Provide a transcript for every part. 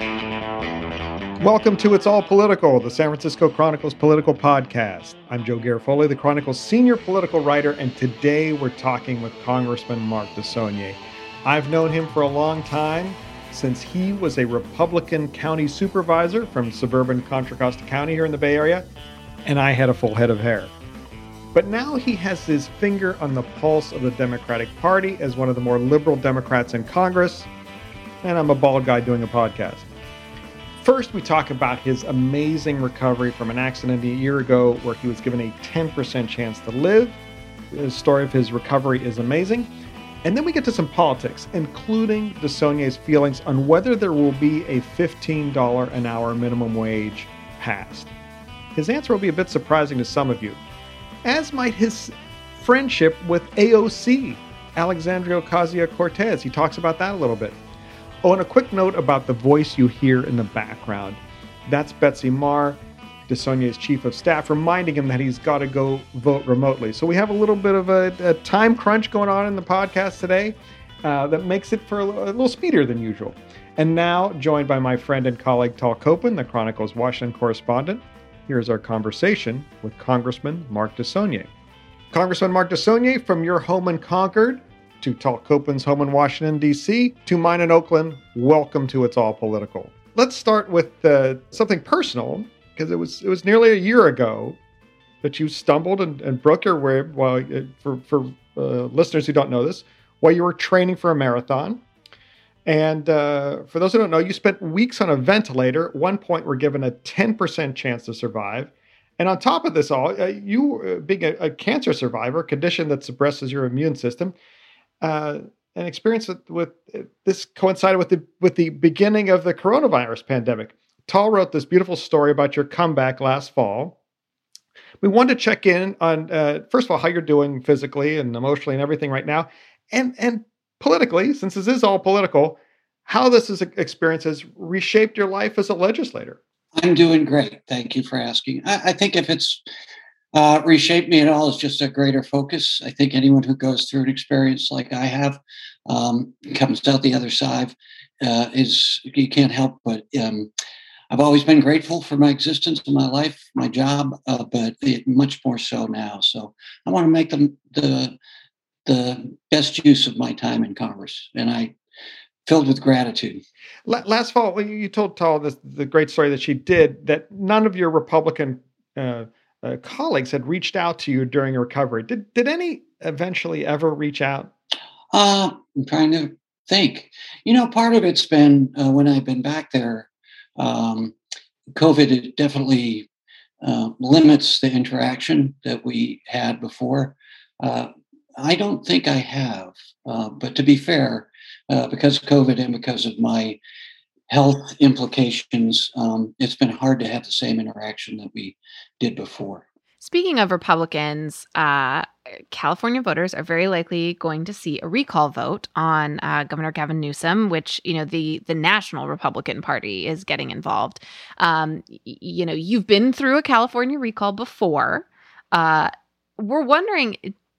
Welcome to It's All Political, the San Francisco Chronicle's political podcast. I'm Joe Garofoli, the Chronicle's senior political writer, and today we're talking with Congressman Mark DeSaulnier. I've known him for a long time, since he was a Republican county supervisor from suburban Contra Costa County here in the Bay Area, and I had a full head of hair. But now he has his finger on the pulse of the Democratic Party as one of the more liberal Democrats in Congress, and I'm a bald guy doing a podcast. First, we talk about his amazing recovery from an accident a year ago where he was given a 10% chance to live. The story of his recovery is amazing. And then we get to some politics, including DeSaulnier's feelings on whether there will be a $15 an hour minimum wage passed. His answer will be a bit surprising to some of you, as might his friendship with AOC, Alexandria Ocasio Cortez. He talks about that a little bit. Oh, and a quick note about the voice you hear in the background. That's Betsy Marr, DeSaulnier's chief of staff, reminding him that he's got to go vote remotely. So we have a little bit of a, a time crunch going on in the podcast today uh, that makes it for a, a, little speedier than usual. And now, joined by my friend and colleague Tal Kopan, the Chronicle's Washington correspondent, here's our conversation with Congressman Mark DeSaulnier. Congressman Mark DeSaulnier, from your home in Concord, to Tal Kopan's home in Washington, D.C., to mine in Oakland. Welcome to It's All Political. Let's start with uh, something personal, because it was it was nearly a year ago that you stumbled and, and broke your rib while, uh, for, for uh, listeners who don't know this, while you were training for a marathon. And uh, for those who don't know, you spent weeks on a ventilator. At one point, were given a 10% chance to survive. And on top of this all, uh, you uh, being a, a, cancer survivor, a condition that suppresses your immune system, uh, an experience with, with this coincided with the with the beginning of the coronavirus pandemic. Tal wrote this beautiful story about your comeback last fall. We wanted to check in on uh, first of all how you're doing physically and emotionally and everything right now, and and politically, since this is all political, how this is, experience has reshaped your life as a legislator. I'm doing great. Thank you for asking. I, I think if it's uh, reshaped me at all is just a greater focus. I think anyone who goes through an experience like I have um, comes out the other side uh, is you can't help but um, I've always been grateful for my existence my life, my job, uh, but it, much more so now. So I want to make them the the best use of my time in Congress, and I filled with gratitude. Last fall, you told Tal this, the great story that she did that none of your Republican uh, uh, colleagues had reached out to you during your recovery. Did did any eventually ever reach out? Uh, I'm trying to think. You know, part of it's been uh, when I've been back there. Um, COVID definitely uh, limits the interaction that we had before. Uh, I don't think I have, uh, but to be fair, uh, because of COVID and because of my health implications, um, it's been hard to have the same interaction that we did before. Speaking of Republicans, uh, California voters are very likely going to see a recall vote on uh, Governor Gavin Newsom, which you know the the National Republican Party is getting involved. Um, y- you know, you've been through a California recall before. Uh, we're wondering,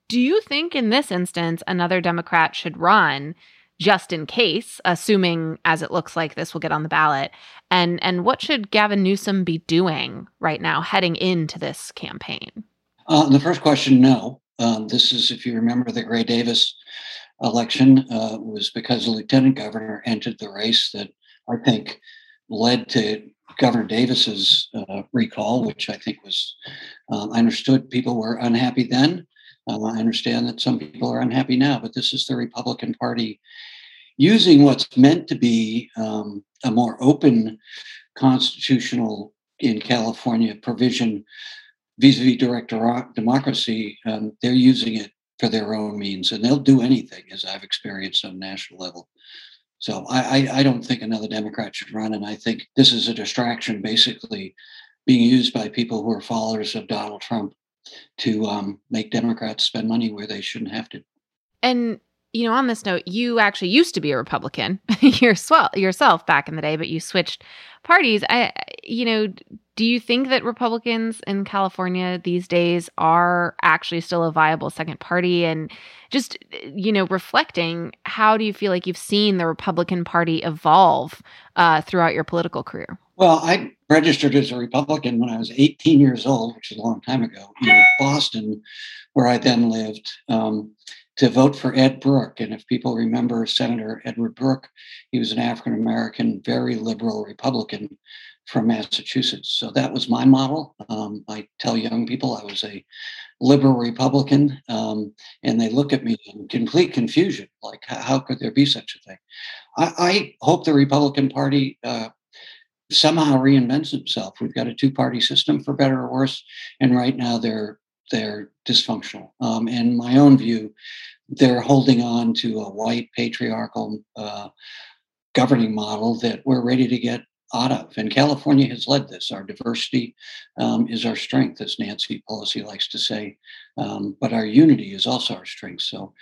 do you think in this instance another Democrat should run? Just in case, assuming as it looks like this will get on the ballot. And and what should Gavin Newsom be doing right now heading into this campaign? Uh, the first question, no. Um, this is, if you remember, the Gray Davis election uh, was because the lieutenant governor entered the race that I think led to Governor Davis's uh, recall, which I think was, um, I understood people were unhappy then. Um, I understand that some people are unhappy now, but this is the Republican Party using what's meant to be um, a more open constitutional in California provision vis-a-vis direct democracy. Um, they're using it for their own means, and they'll do anything, as I've experienced on national level. So I, I, I don't think another Democrat should run, and I think this is a distraction, basically being used by people who are followers of Donald Trump to um, make Democrats spend money where they shouldn't have to. And you know, on this note, you actually used to be a Republican yourself back in the day, but you switched parties. I, you know, do you think that Republicans in California these days are actually still a viable second party? And just, you know, reflecting, how do you feel like you've seen the Republican Party evolve uh, throughout your political career? Well, I registered as a Republican when I was 18 years old, which is a long time ago, in Boston, where I then lived. Um, to vote for Ed Brooke. And if people remember Senator Edward Brooke, he was an African American, very liberal Republican from Massachusetts. So that was my model. Um, I tell young people I was a liberal Republican, um, and they look at me in complete confusion like, how could there be such a thing? I, I hope the Republican Party. Uh, somehow reinvents itself. We've got a two-party system, for better or worse, and right now they're they're dysfunctional. Um, in my own view, they're holding on to a white patriarchal uh, governing model that we're ready to get out of. And California has led this. Our diversity um, is our strength, as Nancy Pelosi likes to say, um, but our unity is also our strength. So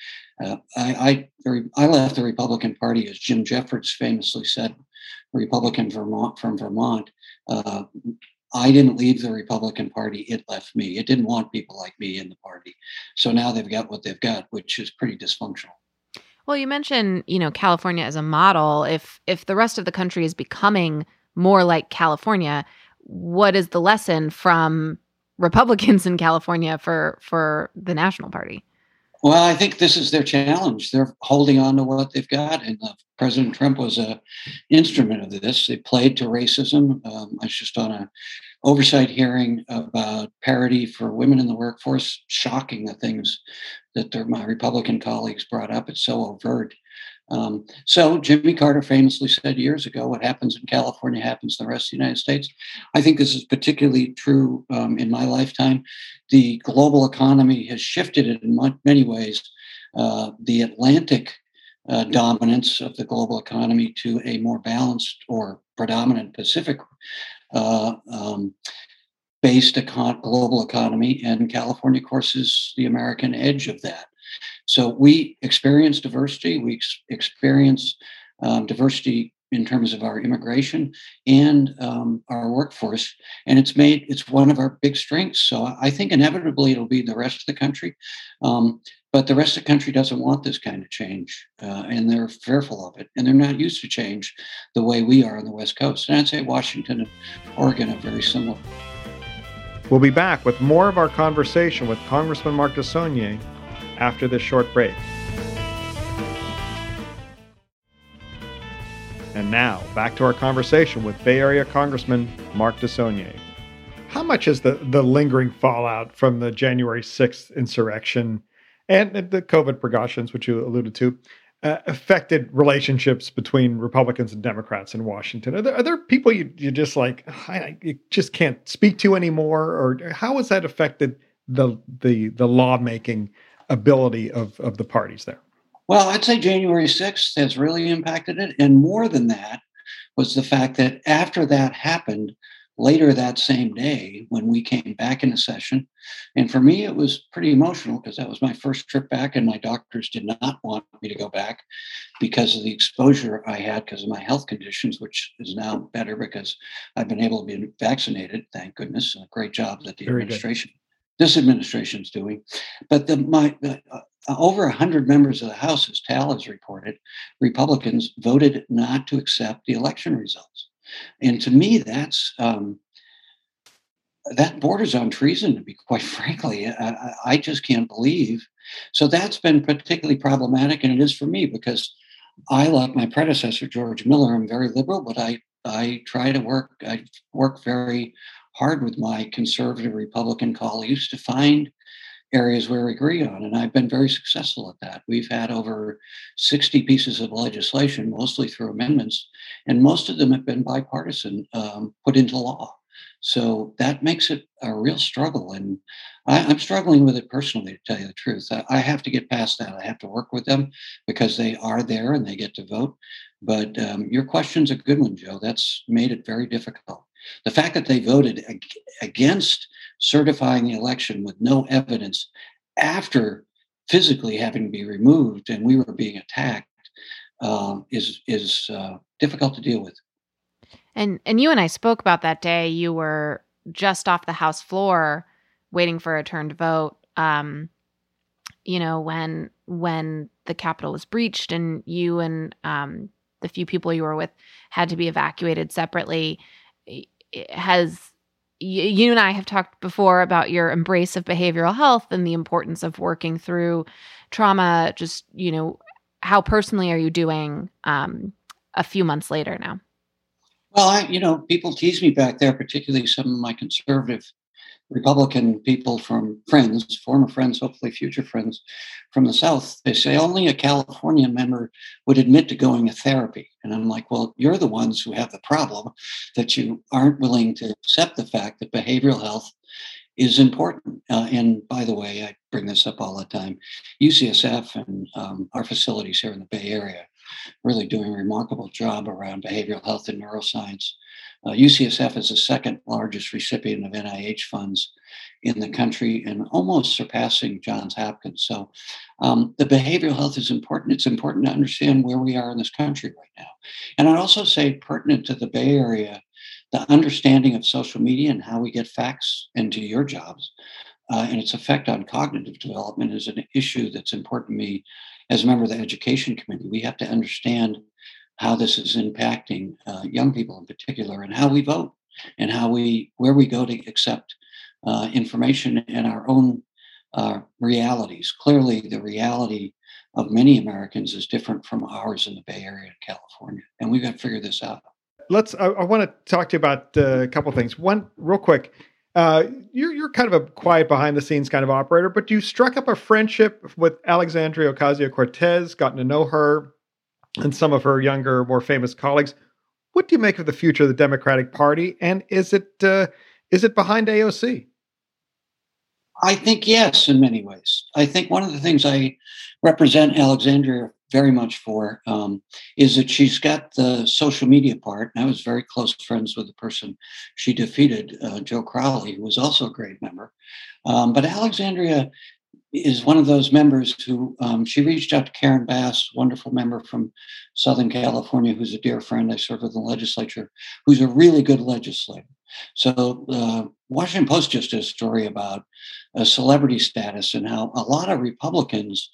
uh, I, I, I, left the Republican Party, as Jim Jeffords famously said, Republican Vermont from Vermont. Uh, I didn't leave the Republican Party, it left me. It didn't want people like me in the party. So now they've got what they've got, which is pretty dysfunctional. Well, you mentioned, you know, California as a model. If if the rest of the country is becoming more like California, what is the lesson from Republicans in California for for the National Party? Well, I think this is their challenge. They're holding on to what they've got, and uh, President Trump was a instrument of this. They played to racism. Um, I was just on a oversight hearing about parity for women in the workforce. Shocking the things that my Republican colleagues brought up. It's so overt. Um, so Jimmy Carter famously said years ago, "What happens in California happens in the rest of the United States." I think this is particularly true um, in my lifetime. The global economy has shifted in many ways. Uh, the Atlantic uh, dominance of the global economy to a more balanced or predominant Pacific uh, um, based global economy, and California, of course, is the American edge of that. So we experience diversity, we ex- experience um, diversity in terms of our immigration and um, our workforce, and it's made it's one of our big strengths. So I think inevitably it'll be the rest of the country, um, but the rest of the country doesn't want this kind of change, uh, and they're fearful of it, and they're not used to change the way we are on the West Coast. And I'd say Washington and Oregon are very similar. We'll be back with more of our conversation with Congressman Mark DeSaulnier after this short break. And now, back to our conversation with Bay Area Congressman Mark DeSaulnier. How much is the, the lingering fallout from the January 6th insurrection and the COVID precautions, which you alluded to, uh, affected relationships between Republicans and Democrats in Washington? Are there, are there people you, you just like, I, you just can't speak to anymore? Or how has that affected the, the, the lawmaking ability of, of the parties there? Well, I'd say January 6th has really impacted it. And more than that was the fact that after that happened, later that same day, when we came back into session, and for me, it was pretty emotional because that was my first trip back, and my doctors did not want me to go back because of the exposure I had because of my health conditions, which is now better because I've been able to be vaccinated, thank goodness. A great job that the Very administration. This administration is doing. But the, my, uh, over 100 members of the House, as Tal has reported, Republicans voted not to accept the election results. And to me, that's um, that borders on treason, to be quite frankly. I, I, just can't believe. So that's been particularly problematic, and it is for me because I, like my predecessor George Miller, I'm very liberal, but I I try to work. I work very hard with my conservative Republican colleagues to find areas where we agree on. And I've been very successful at that. We've had over 60 pieces of legislation, mostly through amendments, and most of them have been bipartisan, um, put into law. So that makes it a real struggle. And I, am struggling with it personally, to tell you the truth. I, I, have to get past that. I have to work with them because they are there and they get to vote. But um, your question's a good one, Joe. That's made it very difficult. The fact that they voted against certifying the election with no evidence after physically having to be removed and we were being attacked uh, is is uh, difficult to deal with. And and you and I spoke about that day. You were just off the House floor, waiting for a turn to vote. Um, you know when when the Capitol was breached, and you and um, the few people you were with had to be evacuated separately. Has you and I have talked before about your embrace of behavioral health and the importance of working through trauma. Just, you know, how personally are you doing um, a few months later now? Well, I, you know, people tease me back there, particularly some of my conservative Republican people from friends, former friends, hopefully future friends from the South, they say only a California member would admit to going to therapy. And I'm like, well, you're the ones who have the problem that you aren't willing to accept the fact that behavioral health is important. Uh, and by the way, I bring this up all the time UCSF and um, our facilities here in the Bay Area really doing a remarkable job around behavioral health and neuroscience. Uh, UCSF is the second largest recipient of NIH funds in the country and almost surpassing Johns Hopkins. So um, the behavioral health is important. It's important to understand where we are in this country right now. And I'd also say pertinent to the Bay Area, the understanding of social media and how we get facts into your jobs uh, and its effect on cognitive development is an issue that's important to me as a member of the education committee. We have to understand how this is impacting uh, young people in particular and how we vote and how we where we go to accept uh, information in our own uh, realities. Clearly the reality of many americans is different from ours in the bay area of california and we've got to figure this out. Let's i, I want to talk to you about uh, a couple things. One real quick uh, you're you're kind of a quiet behind the scenes kind of operator, but you struck up a friendship with Alexandria Ocasio Cortez, gotten to know her, and some of her younger, more famous colleagues. What do you make of the future of the Democratic Party, and is it uh, is it behind AOC? I think yes, in many ways. I think one of the things I represent Alexandria very much for um, is that she's got the social media part. And I was very close friends with the person she defeated, uh, Joe Crowley, who was also a great member. Um, but Alexandria is one of those members who um, she reached out to Karen Bass, wonderful member from Southern California, who's a dear friend. I serve with the legislature, who's a really good legislator. So, uh, Washington Post just did a story about a celebrity status and how a lot of Republicans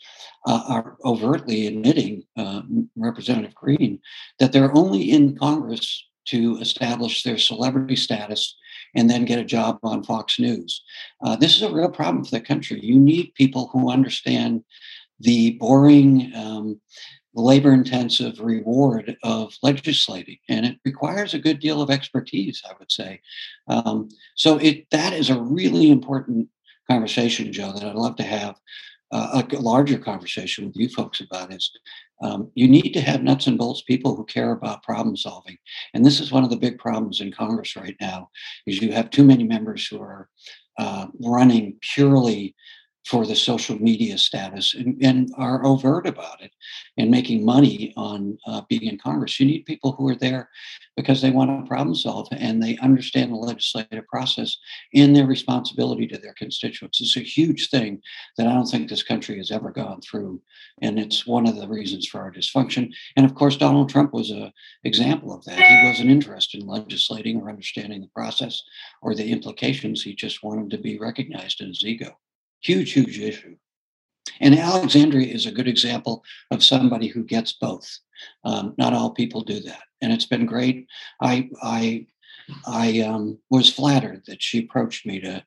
uh, are overtly admitting, uh, Representative Greene, that they're only in Congress to establish their celebrity status and then get a job on Fox News. Uh, this is a real problem for the country. You need people who understand the boring, um, labor intensive reward of legislating and it requires a good deal of expertise i would say um, so it that is a really important conversation joe that i'd love to have uh, a larger conversation with you folks about is um, you need to have nuts and bolts people who care about problem solving. And this is one of the big problems in congress right now is you have too many members who are uh, running purely for the social media status and, and are overt about it and making money on uh, being in Congress. You need people who are there because they want to problem solve and they understand the legislative process and their responsibility to their constituents. It's a huge thing that I don't think this country has ever gone through. And it's one of the reasons for our dysfunction. And of course, Donald Trump was an example of that. He wasn't interested in legislating or understanding the process or the implications. He just wanted to be recognized in his ego. Huge, huge issue. And Alexandria is a good example of somebody who gets both. Um, not all people do that, and it's been great. I I I um, was flattered that she approached me to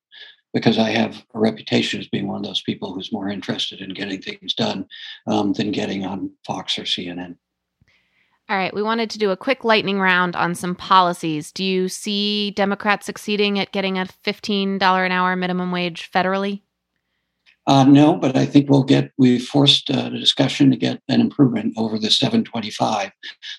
because I have a reputation as being one of those people who's more interested in getting things done um, than getting on Fox or CNN. All right, we wanted to do a quick lightning round on some policies. Do you see Democrats succeeding at getting a $15 an hour minimum wage federally? Uh, no, but I think we'll get, we forced uh, the discussion to get an improvement over the 725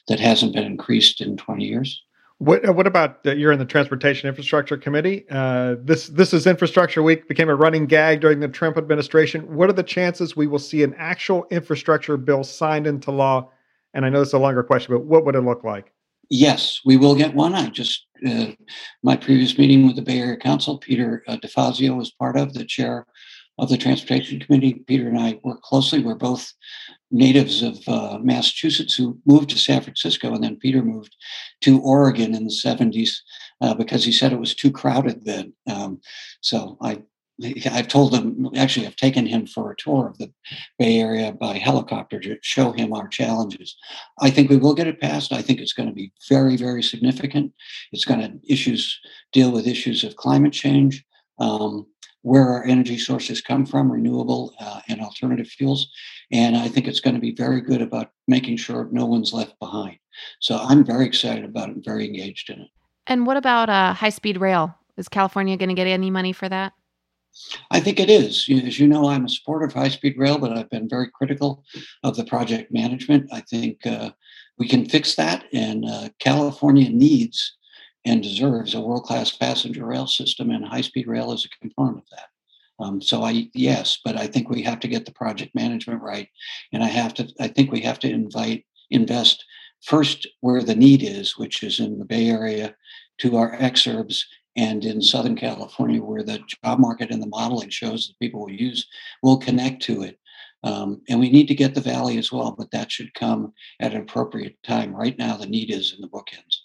that hasn't been increased in 20 years. What, uh, what about uh, you're in the Transportation Infrastructure Committee? Uh, this this is Infrastructure Week, became a running gag during the Trump administration. What are the chances we will see an actual infrastructure bill signed into law? And I know it's a longer question, but what would it look like? Yes, we will get one. I just uh, my previous meeting with the Bay Area Council, Peter uh, DeFazio was part of the chair of the Transportation Committee. Peter and I work closely. We're both natives of uh, Massachusetts who moved to San Francisco, and then Peter moved to Oregon in the 70s uh, because he said it was too crowded then. Um, so I I've told him, actually, I've taken him for a tour of the Bay Area by helicopter to show him our challenges. I think we will get it passed. I think it's going to be very, very significant. It's going to issues deal with issues of climate change, um, where our energy sources come from, renewable uh, and alternative fuels. And I think it's going to be very good about making sure no one's left behind. So I'm very excited about it and very engaged in it. And what about uh, high speed rail? Is California going to get any money for that? I think it is. As you know, I'm a supporter of high speed rail, but I've been very critical of the project management. I think uh, we can fix that, and uh, California needs and deserves a world class passenger rail system, and high speed rail is a component of that. Um, so I yes, but I think we have to get the project management right, and I have to. I think we have to invite invest first where the need is, which is in the Bay Area, to our exurbs and in Southern California, where the job market and the modeling shows that people will use will connect to it. Um, and we need to get the valley as well, but that should come at an appropriate time. Right now, the need is in the bookends.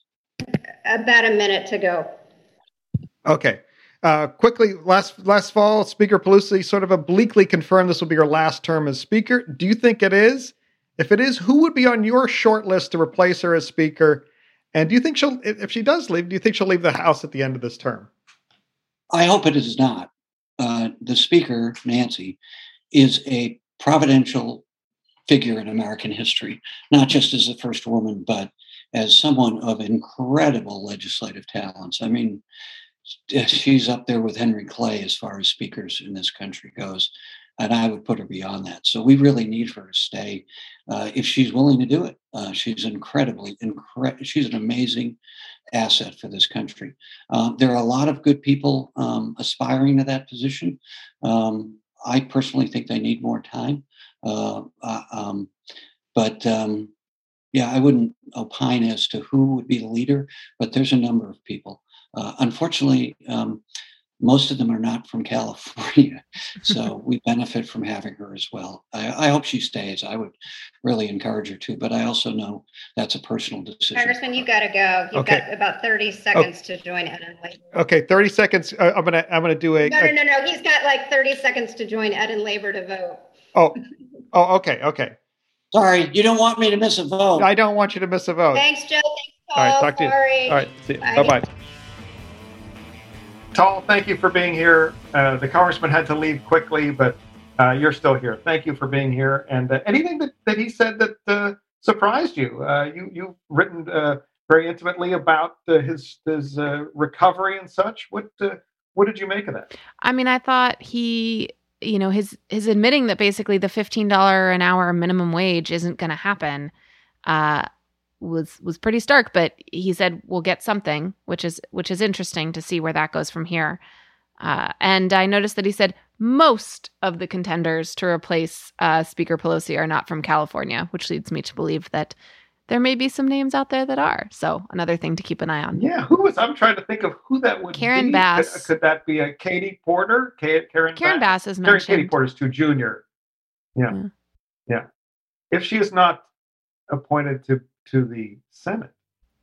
About a minute to go. Okay. Uh, quickly, last last fall, Speaker Pelosi sort of obliquely confirmed this will be her last term as Speaker. Do you think it is? If it is, who would be on your short list to replace her as Speaker? And do you think she'll, if she does leave, do you think she'll leave the House at the end of this term? I hope it is not. Uh, the Speaker, Nancy, is a providential figure in American history, not just as the first woman, but as someone of incredible legislative talents. I mean, she's up there with Henry Clay as far as speakers in this country goes and I would put her beyond that. So we really need her to stay uh, if she's willing to do it. Uh, she's incredibly, incre- she's an amazing asset for this country. Uh, there are a lot of good people um, aspiring to that position. Um, I personally think they need more time, uh, uh, um, but um, yeah, I wouldn't opine as to who would be the leader, but there's a number of people. Uh, unfortunately, um, most of them are not from California. So we benefit from having her as well. I, I, hope she stays. I would really encourage her to, but I also know that's a personal decision. Congressman, you got to go. You've okay. got about 30 seconds oh. to join Ed and Labor. Okay, 30 seconds. Uh, I'm gonna I'm gonna do a No, no, no, no. He's got like 30 seconds to join Ed and Labor to vote. Oh. Oh, okay, okay. Sorry, you don't want me to miss a vote. I don't want you to miss a vote. Thanks, Joe. Thanks, Paul. All right, talk Sorry. to you. All right, see you. Bye bye. Tal, thank you for being here. Uh, the congressman had to leave quickly, but uh, you're still here. Thank you for being here. And uh, anything that, that he said that uh, surprised you? Uh, you you've written uh, very intimately about his his recovery and such. What what did you make of that? I mean, I thought he, you know, his his admitting that basically the fifteen dollar an hour minimum wage isn't going to happen was was pretty stark but he said we'll get something which is which is interesting to see where that goes from here. Uh, and i noticed that he said most of the contenders to replace uh, speaker pelosi are not from california which leads me to believe that there may be some names out there that are so another thing to keep an eye on yeah who was i'm trying to think of who that would karen be. bass could, could, that be a katie porter karen, karen bass, bass is mentioned katie porter's too junior yeah. yeah yeah if she is not appointed to to the Senate.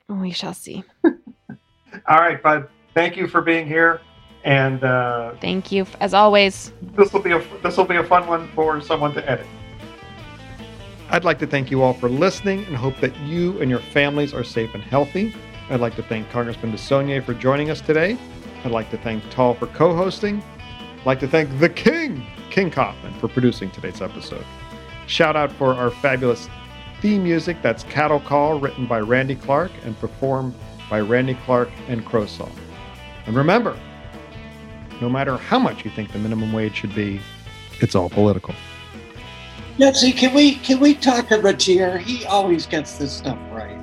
We shall see. All right, bud. Thank you for being here, and uh, thank you as always. This will be a this will be a fun one for someone to edit. I'd like to thank you all for listening and hope that you and your families are safe and healthy. I'd like to thank Congressman DeSaulnier for joining us today. I'd like to thank Tal for co-hosting. I'd like to thank the King, King Kaufman, for producing today's episode. Shout out for our fabulous theme music that's Cattle Call, written by Randy Clark and performed by Randy Clark and Crowsaw. And remember, no matter how much you think the minimum wage should be, it's all political. Betsy, can we can we talk to Ratier? He always gets this stuff right.